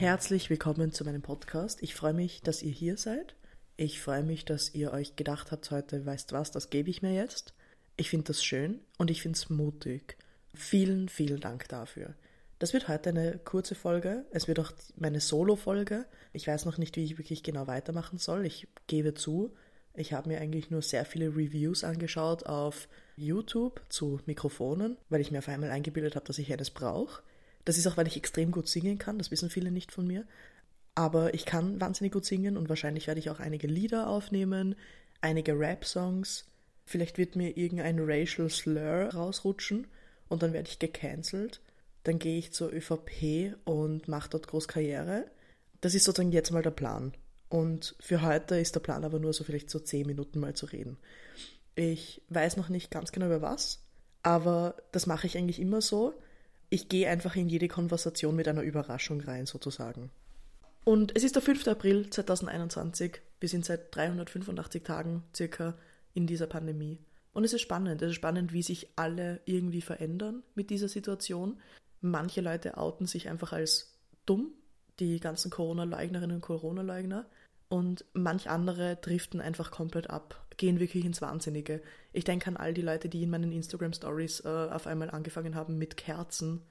Herzlich willkommen zu meinem Podcast. Ich freue mich, dass ihr hier seid. Ich freue mich, dass ihr euch gedacht habt heute, weißt was, das gebe ich mir jetzt. Ich finde das schön und ich finde es mutig. Vielen, vielen Dank dafür. Das wird heute eine kurze Folge. Es wird auch meine Solo-Folge. Ich weiß noch nicht, wie ich wirklich genau weitermachen soll. Ich gebe zu, ich habe mir eigentlich nur sehr viele Reviews angeschaut auf YouTube zu Mikrofonen, weil ich mir auf einmal eingebildet habe, dass ich eines brauche. Das ist auch, weil ich extrem gut singen kann, das wissen viele nicht von mir. Aber ich kann wahnsinnig gut singen und wahrscheinlich werde ich auch einige Lieder aufnehmen, einige Rap-Songs. Vielleicht wird mir irgendein Racial Slur rausrutschen und dann werde ich gecancelt. Dann gehe ich zur ÖVP und mache dort groß Karriere. Das ist sozusagen jetzt mal der Plan. Und für heute ist der Plan aber nur so vielleicht so zehn Minuten mal zu reden. Ich weiß noch nicht ganz genau über was, aber das mache ich eigentlich immer so. Ich gehe einfach in jede Konversation mit einer Überraschung rein, sozusagen. Und es ist der 5. April 2021. Wir sind seit 385 Tagen circa in dieser Pandemie. Und es ist spannend. Es ist spannend, wie sich alle irgendwie verändern mit dieser Situation. Manche Leute outen sich einfach als dumm, die ganzen Corona-Leugnerinnen und Corona-Leugner und manch andere driften einfach komplett ab, gehen wirklich ins Wahnsinnige. Ich denke an all die Leute, die in meinen Instagram-Stories äh, auf einmal angefangen haben mit Kerzen.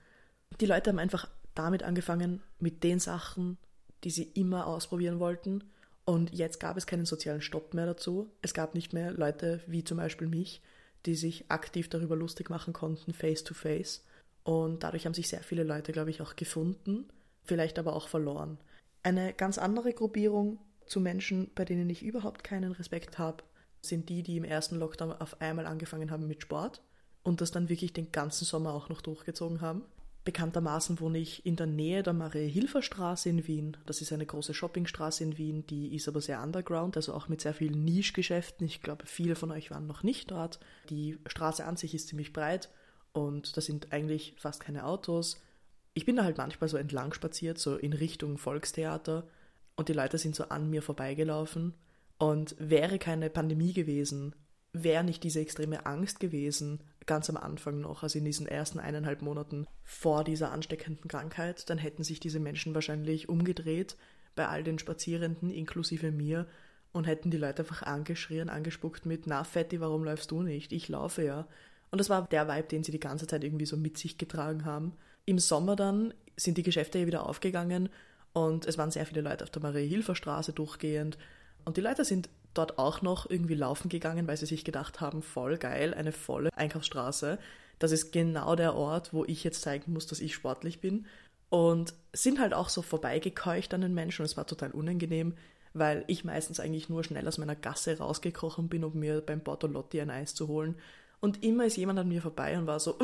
Die Leute haben einfach damit angefangen, mit den Sachen, die sie immer ausprobieren wollten. Und jetzt gab es keinen sozialen Stopp mehr dazu. Es gab nicht mehr Leute wie zum Beispiel mich, die sich aktiv darüber lustig machen konnten, face to face. Und dadurch haben sich sehr viele Leute, glaube ich, auch gefunden, vielleicht aber auch verloren. Eine ganz andere Gruppierung zu Menschen, bei denen ich überhaupt keinen Respekt habe, sind die, die im ersten Lockdown auf einmal angefangen haben mit Sport und das dann wirklich den ganzen Sommer auch noch durchgezogen haben. Bekanntermaßen wohne ich in der Nähe der Marie-Hilfer-Straße in Wien. Das ist eine große Shoppingstraße in Wien, die ist aber sehr underground, also auch mit sehr vielen Nischgeschäften. Ich glaube, viele von euch waren noch nicht dort. Die Straße an sich ist ziemlich breit und da sind eigentlich fast keine Autos. Ich bin da halt manchmal so entlang spaziert, so in Richtung Volkstheater und die Leute sind so an mir vorbeigelaufen. Und wäre keine Pandemie gewesen, wäre nicht diese extreme Angst gewesen, ganz am Anfang noch, also in diesen ersten eineinhalb Monaten vor dieser ansteckenden Krankheit, dann hätten sich diese Menschen wahrscheinlich umgedreht bei all den Spazierenden, inklusive mir, und hätten die Leute einfach angeschrien, angespuckt mit, na Fetti, warum läufst du nicht? Ich laufe ja. Und das war der Vibe, den sie die ganze Zeit irgendwie so mit sich getragen haben. Im Sommer dann sind die Geschäfte ja wieder aufgegangen und es waren sehr viele Leute auf der Marie-Hilfer-Straße durchgehend. Und die Leute sind dort auch noch irgendwie laufen gegangen, weil sie sich gedacht haben, voll geil, eine volle Einkaufsstraße. Das ist genau der Ort, wo ich jetzt zeigen muss, dass ich sportlich bin. Und sind halt auch so vorbeigekeucht an den Menschen. Und es war total unangenehm, weil ich meistens eigentlich nur schnell aus meiner Gasse rausgekrochen bin, um mir beim Bortolotti ein Eis zu holen. Und immer ist jemand an mir vorbei und war so.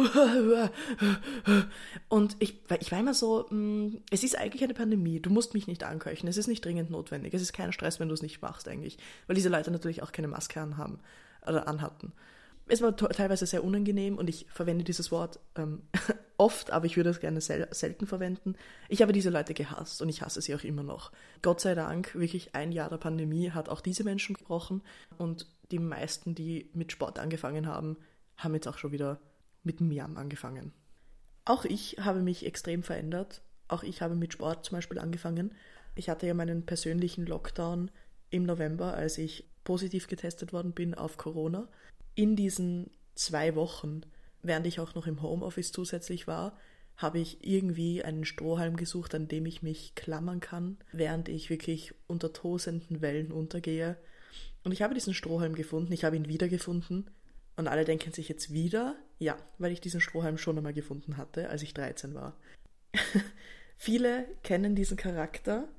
Und ich, ich war immer so, mm, es ist eigentlich eine Pandemie, du musst mich nicht anköchen, es ist nicht dringend notwendig, es ist kein Stress, wenn du es nicht machst eigentlich. Weil diese Leute natürlich auch keine Maske anhaben oder anhatten. Es war teilweise sehr unangenehm und ich verwende dieses Wort ähm, oft, aber ich würde es gerne sel selten verwenden. Ich habe diese Leute gehasst und ich hasse sie auch immer noch. Gott sei Dank, wirklich ein Jahr der Pandemie hat auch diese Menschen gebrochen und die meisten, die mit Sport angefangen haben, haben jetzt auch schon wieder mit dem Miam angefangen. Auch ich habe mich extrem verändert. Auch ich habe mit Sport zum Beispiel angefangen. Ich hatte ja meinen persönlichen Lockdown im November, als ich positiv getestet worden bin auf Corona. In diesen zwei Wochen, während ich auch noch im Homeoffice zusätzlich war, habe ich irgendwie einen Strohhalm gesucht, an dem ich mich klammern kann, während ich wirklich unter tosenden Wellen untergehe und ich habe diesen Strohhalm gefunden, ich habe ihn wiedergefunden. Und alle denken sich jetzt wieder, ja, weil ich diesen Strohhalm schon einmal gefunden hatte, als ich 13 war. Viele kennen diesen Charakter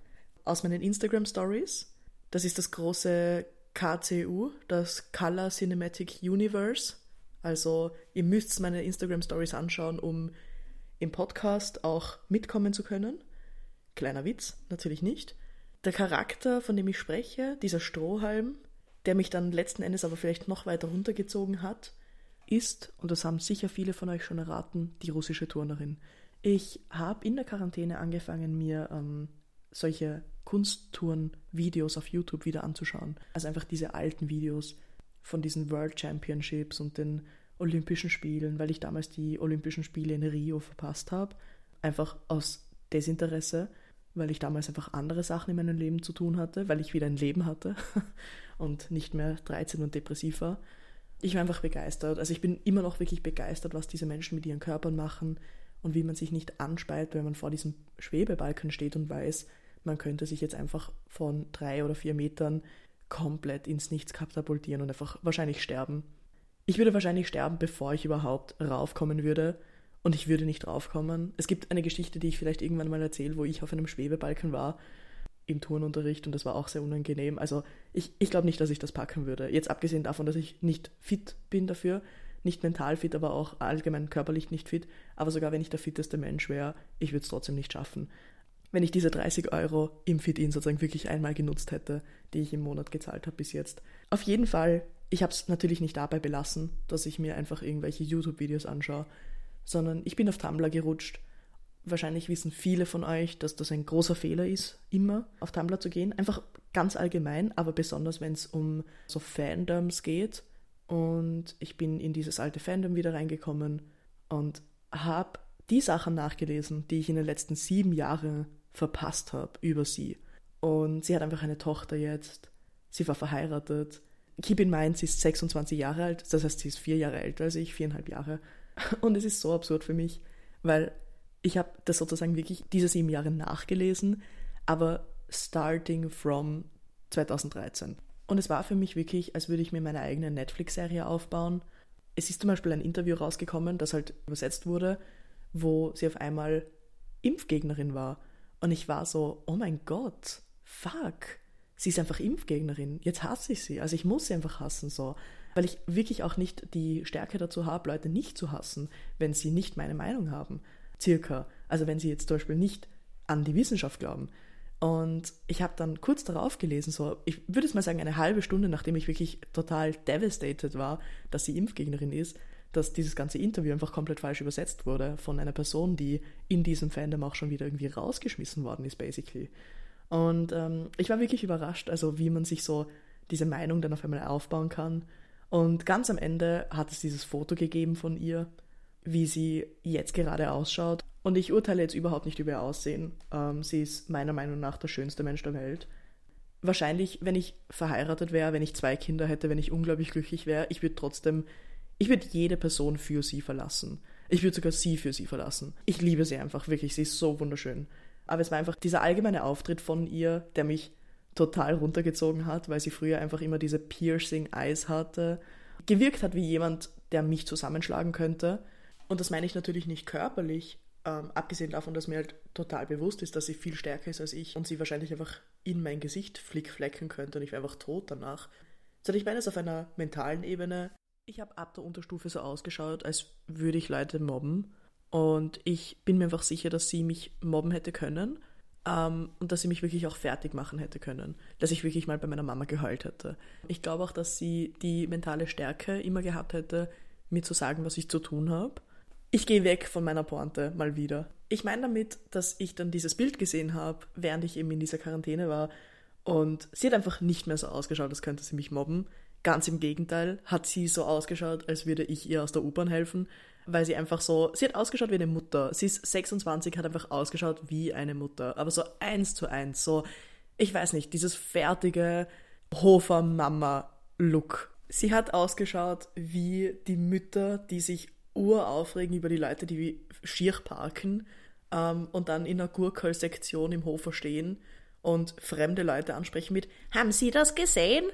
aus meinen Instagram Stories. Das ist das große KCU, das Color Cinematic Universe. Also ihr müsst meine Instagram Stories anschauen, um im Podcast auch mitkommen zu können. Kleiner Witz, natürlich nicht. Der Charakter, von dem ich spreche, dieser Strohhalm, der mich dann letzten Endes aber vielleicht noch weiter runtergezogen hat, ist, und das haben sicher viele von euch schon erraten, die russische Turnerin. Ich habe in der Quarantäne angefangen, mir ähm, solche Kunsttouren-Videos auf YouTube wieder anzuschauen. Also einfach diese alten Videos von diesen World Championships und den Olympischen Spielen, weil ich damals die Olympischen Spiele in Rio verpasst habe. Einfach aus Desinteresse weil ich damals einfach andere Sachen in meinem Leben zu tun hatte, weil ich wieder ein Leben hatte und nicht mehr 13 und depressiv war. Ich war einfach begeistert. Also ich bin immer noch wirklich begeistert, was diese Menschen mit ihren Körpern machen und wie man sich nicht anspeit, wenn man vor diesem Schwebebalken steht und weiß, man könnte sich jetzt einfach von drei oder vier Metern komplett ins Nichts katapultieren und einfach wahrscheinlich sterben. Ich würde wahrscheinlich sterben, bevor ich überhaupt raufkommen würde. Und ich würde nicht raufkommen. Es gibt eine Geschichte, die ich vielleicht irgendwann mal erzähle, wo ich auf einem Schwebebalken war im Turnunterricht und das war auch sehr unangenehm. Also ich, ich glaube nicht, dass ich das packen würde. Jetzt abgesehen davon, dass ich nicht fit bin dafür, nicht mental fit, aber auch allgemein körperlich nicht fit. Aber sogar wenn ich der fitteste Mensch wäre, ich würde es trotzdem nicht schaffen. Wenn ich diese 30 Euro im Fit-In sozusagen wirklich einmal genutzt hätte, die ich im Monat gezahlt habe bis jetzt. Auf jeden Fall, ich habe es natürlich nicht dabei belassen, dass ich mir einfach irgendwelche YouTube-Videos anschaue sondern ich bin auf Tumblr gerutscht. Wahrscheinlich wissen viele von euch, dass das ein großer Fehler ist, immer auf Tumblr zu gehen. Einfach ganz allgemein, aber besonders wenn es um so Fandoms geht. Und ich bin in dieses alte Fandom wieder reingekommen und habe die Sachen nachgelesen, die ich in den letzten sieben Jahren verpasst habe über sie. Und sie hat einfach eine Tochter jetzt. Sie war verheiratet. Keep in mind, sie ist 26 Jahre alt, das heißt, sie ist vier Jahre älter als ich, viereinhalb Jahre. Und es ist so absurd für mich, weil ich habe das sozusagen wirklich diese sieben Jahre nachgelesen, aber starting from 2013. Und es war für mich wirklich, als würde ich mir meine eigene Netflix-Serie aufbauen. Es ist zum Beispiel ein Interview rausgekommen, das halt übersetzt wurde, wo sie auf einmal Impfgegnerin war. Und ich war so, oh mein Gott, fuck, sie ist einfach Impfgegnerin. Jetzt hasse ich sie. Also ich muss sie einfach hassen so weil ich wirklich auch nicht die Stärke dazu habe, Leute nicht zu hassen, wenn sie nicht meine Meinung haben. Circa. Also wenn sie jetzt zum Beispiel nicht an die Wissenschaft glauben. Und ich habe dann kurz darauf gelesen, so, ich würde es mal sagen, eine halbe Stunde, nachdem ich wirklich total devastated war, dass sie Impfgegnerin ist, dass dieses ganze Interview einfach komplett falsch übersetzt wurde von einer Person, die in diesem Fandom auch schon wieder irgendwie rausgeschmissen worden ist, basically. Und ähm, ich war wirklich überrascht, also wie man sich so diese Meinung dann auf einmal aufbauen kann und ganz am Ende hat es dieses Foto gegeben von ihr, wie sie jetzt gerade ausschaut. Und ich urteile jetzt überhaupt nicht über ihr Aussehen. Ähm, sie ist meiner Meinung nach der schönste Mensch der Welt. Wahrscheinlich, wenn ich verheiratet wäre, wenn ich zwei Kinder hätte, wenn ich unglaublich glücklich wäre, ich würde trotzdem, ich würde jede Person für sie verlassen. Ich würde sogar sie für sie verlassen. Ich liebe sie einfach, wirklich, sie ist so wunderschön. Aber es war einfach dieser allgemeine Auftritt von ihr, der mich total runtergezogen hat, weil sie früher einfach immer diese Piercing Eyes hatte. Gewirkt hat wie jemand, der mich zusammenschlagen könnte. Und das meine ich natürlich nicht körperlich, ähm, abgesehen davon, dass mir halt total bewusst ist, dass sie viel stärker ist als ich und sie wahrscheinlich einfach in mein Gesicht flickflecken könnte und ich wäre einfach tot danach. Sondern ich meine es auf einer mentalen Ebene. Ich habe ab der Unterstufe so ausgeschaut, als würde ich Leute mobben. Und ich bin mir einfach sicher, dass sie mich mobben hätte können ähm, und dass sie mich wirklich auch fertig machen hätte können. Dass ich wirklich mal bei meiner Mama geheult hätte. Ich glaube auch, dass sie die mentale Stärke immer gehabt hätte, mir zu sagen, was ich zu tun habe. Ich gehe weg von meiner Pointe mal wieder. Ich meine damit, dass ich dann dieses Bild gesehen habe, während ich eben in dieser Quarantäne war. Und sie hat einfach nicht mehr so ausgeschaut, als könnte sie mich mobben. Ganz im Gegenteil, hat sie so ausgeschaut, als würde ich ihr aus der U-Bahn helfen weil sie einfach so, sie hat ausgeschaut wie eine Mutter. Sie ist 26, hat einfach ausgeschaut wie eine Mutter, aber so eins zu eins, so, ich weiß nicht, dieses fertige Hofer-Mama-Look. Sie hat ausgeschaut wie die Mütter, die sich uraufregen über die Leute, die schier parken ähm, und dann in einer Gurkel-Sektion im Hofer stehen und fremde Leute ansprechen mit, haben Sie das gesehen?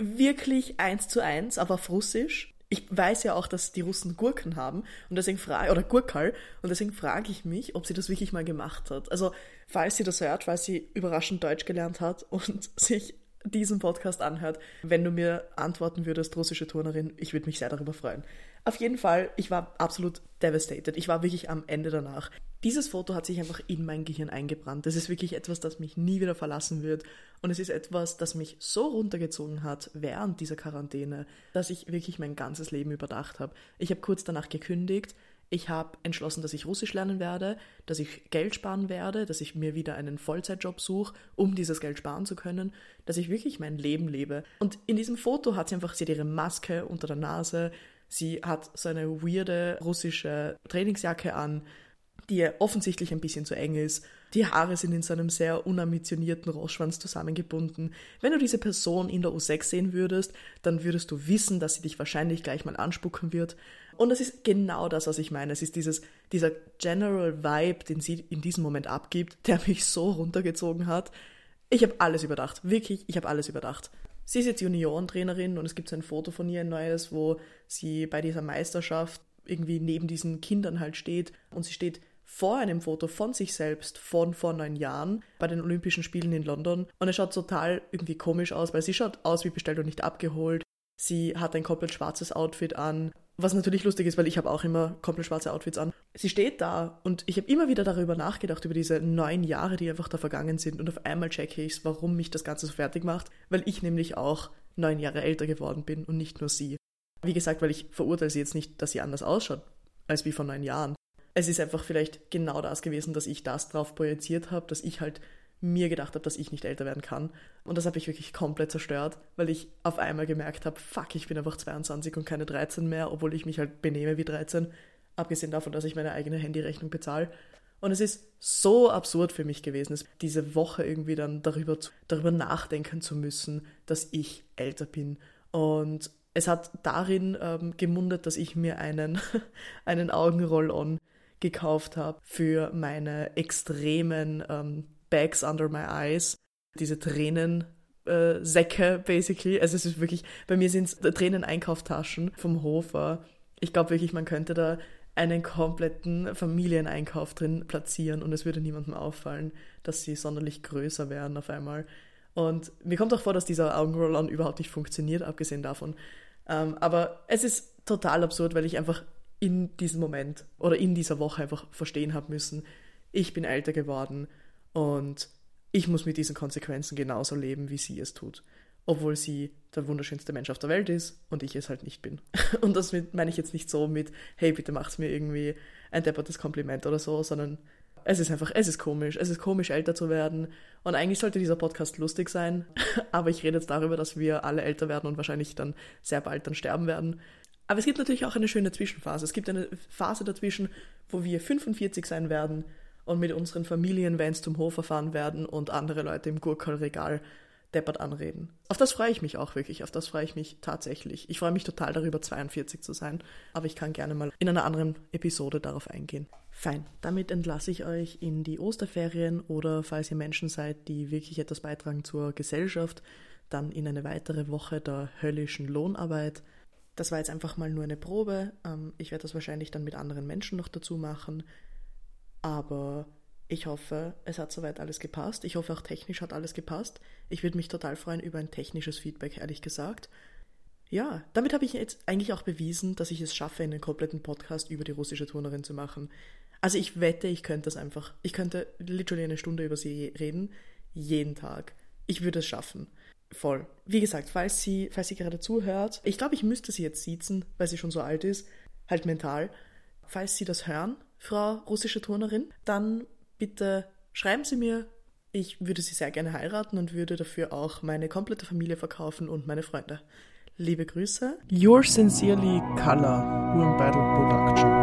Wirklich eins zu eins, aber auf Russisch ich weiß ja auch, dass die Russen Gurken haben und deswegen frage oder Gurkal und deswegen frage ich mich, ob sie das wirklich mal gemacht hat. Also falls sie das hört, falls sie überraschend Deutsch gelernt hat und sich diesen Podcast anhört, wenn du mir antworten würdest, russische Turnerin, ich würde mich sehr darüber freuen. Auf jeden Fall, ich war absolut devastated. Ich war wirklich am Ende danach. Dieses Foto hat sich einfach in mein Gehirn eingebrannt. Das ist wirklich etwas, das mich nie wieder verlassen wird. Und es ist etwas, das mich so runtergezogen hat während dieser Quarantäne, dass ich wirklich mein ganzes Leben überdacht habe. Ich habe kurz danach gekündigt. Ich habe entschlossen, dass ich Russisch lernen werde, dass ich Geld sparen werde, dass ich mir wieder einen Vollzeitjob suche, um dieses Geld sparen zu können, dass ich wirklich mein Leben lebe. Und in diesem Foto hat sie einfach, sie hat ihre Maske unter der Nase, sie hat so eine weirde russische Trainingsjacke an, die offensichtlich ein bisschen zu eng ist. Die Haare sind in so einem sehr unambitionierten Rossschwanz zusammengebunden. Wenn du diese Person in der U6 sehen würdest, dann würdest du wissen, dass sie dich wahrscheinlich gleich mal anspucken wird. Und das ist genau das, was ich meine. Es ist dieses, dieser General Vibe, den sie in diesem Moment abgibt, der mich so runtergezogen hat. Ich habe alles überdacht. Wirklich, ich habe alles überdacht. Sie ist jetzt Juniorentrainerin und es gibt so ein Foto von ihr, ein neues, wo sie bei dieser Meisterschaft irgendwie neben diesen Kindern halt steht und sie steht vor einem Foto von sich selbst von vor neun Jahren bei den Olympischen Spielen in London und es schaut total irgendwie komisch aus, weil sie schaut aus wie bestellt und nicht abgeholt. Sie hat ein komplett schwarzes Outfit an, was natürlich lustig ist, weil ich habe auch immer komplett schwarze Outfits an. Sie steht da und ich habe immer wieder darüber nachgedacht, über diese neun Jahre, die einfach da vergangen sind und auf einmal checke ich warum mich das Ganze so fertig macht, weil ich nämlich auch neun Jahre älter geworden bin und nicht nur sie. Wie gesagt, weil ich verurteile sie jetzt nicht, dass sie anders ausschaut als wie vor neun Jahren es ist einfach vielleicht genau das gewesen, dass ich das drauf projiziert habe, dass ich halt mir gedacht habe, dass ich nicht älter werden kann. Und das habe ich wirklich komplett zerstört, weil ich auf einmal gemerkt habe, fuck, ich bin einfach 22 und keine 13 mehr, obwohl ich mich halt benehme wie 13, abgesehen davon, dass ich meine eigene Handyrechnung bezahle. Und es ist so absurd für mich gewesen, diese Woche irgendwie dann darüber, darüber nachdenken zu müssen, dass ich älter bin. Und es hat darin ähm, gemundet, dass ich mir einen, einen Augenroll-On gekauft habe für meine extremen ähm, Bags under my eyes, diese Tränen. Äh, Säcke, basically. Also es ist wirklich, bei mir sind es Tränen-Einkauftaschen vom Hofer. Ich glaube wirklich, man könnte da einen kompletten Familieneinkauf drin platzieren und es würde niemandem auffallen, dass sie sonderlich größer wären auf einmal. Und mir kommt auch vor, dass dieser Augenroll-On überhaupt nicht funktioniert, abgesehen davon. Ähm, aber es ist total absurd, weil ich einfach in diesem Moment oder in dieser Woche einfach verstehen habe müssen, ich bin älter geworden und ich muss mit diesen Konsequenzen genauso leben, wie sie es tut. Obwohl sie der wunderschönste Mensch auf der Welt ist und ich es halt nicht bin. Und das meine ich jetzt nicht so mit, hey, bitte macht's mir irgendwie ein deppertes Kompliment oder so, sondern es ist einfach, es ist komisch. Es ist komisch, älter zu werden. Und eigentlich sollte dieser Podcast lustig sein. Aber ich rede jetzt darüber, dass wir alle älter werden und wahrscheinlich dann sehr bald dann sterben werden. Aber es gibt natürlich auch eine schöne Zwischenphase. Es gibt eine Phase dazwischen, wo wir 45 sein werden und mit unseren Familienvans zum Hof fahren werden und andere Leute im Gurkelregal deppert anreden. Auf das freue ich mich auch wirklich, auf das freue ich mich tatsächlich. Ich freue mich total darüber, 42 zu sein, aber ich kann gerne mal in einer anderen Episode darauf eingehen. Fein, damit entlasse ich euch in die Osterferien oder falls ihr Menschen seid, die wirklich etwas beitragen zur Gesellschaft, dann in eine weitere Woche der höllischen Lohnarbeit. Das war jetzt einfach mal nur eine Probe. Ähm, ich werde das wahrscheinlich dann mit anderen Menschen noch dazu machen. Aber ich hoffe, es hat soweit alles gepasst. Ich hoffe, auch technisch hat alles gepasst. Ich würde mich total freuen über ein technisches Feedback, ehrlich gesagt. Ja, damit habe ich jetzt eigentlich auch bewiesen, dass ich es schaffe, einen kompletten Podcast über die russische Turnerin zu machen. Also ich wette, ich könnte das einfach. Ich könnte literally eine Stunde über sie reden, jeden Tag. Ich würde es schaffen. Voll. Wie gesagt, falls sie, falls sie gerade zuhört, ich glaube, ich müsste sie jetzt siezen, weil sie schon so alt ist, halt mental. Falls Sie das hören, Frau russische Turnerin, dann bitte schreiben Sie mir. Ich würde Sie sehr gerne heiraten und würde dafür auch meine komplette Familie verkaufen und meine Freunde. Liebe Grüße. Yours sincerely, Color, Production.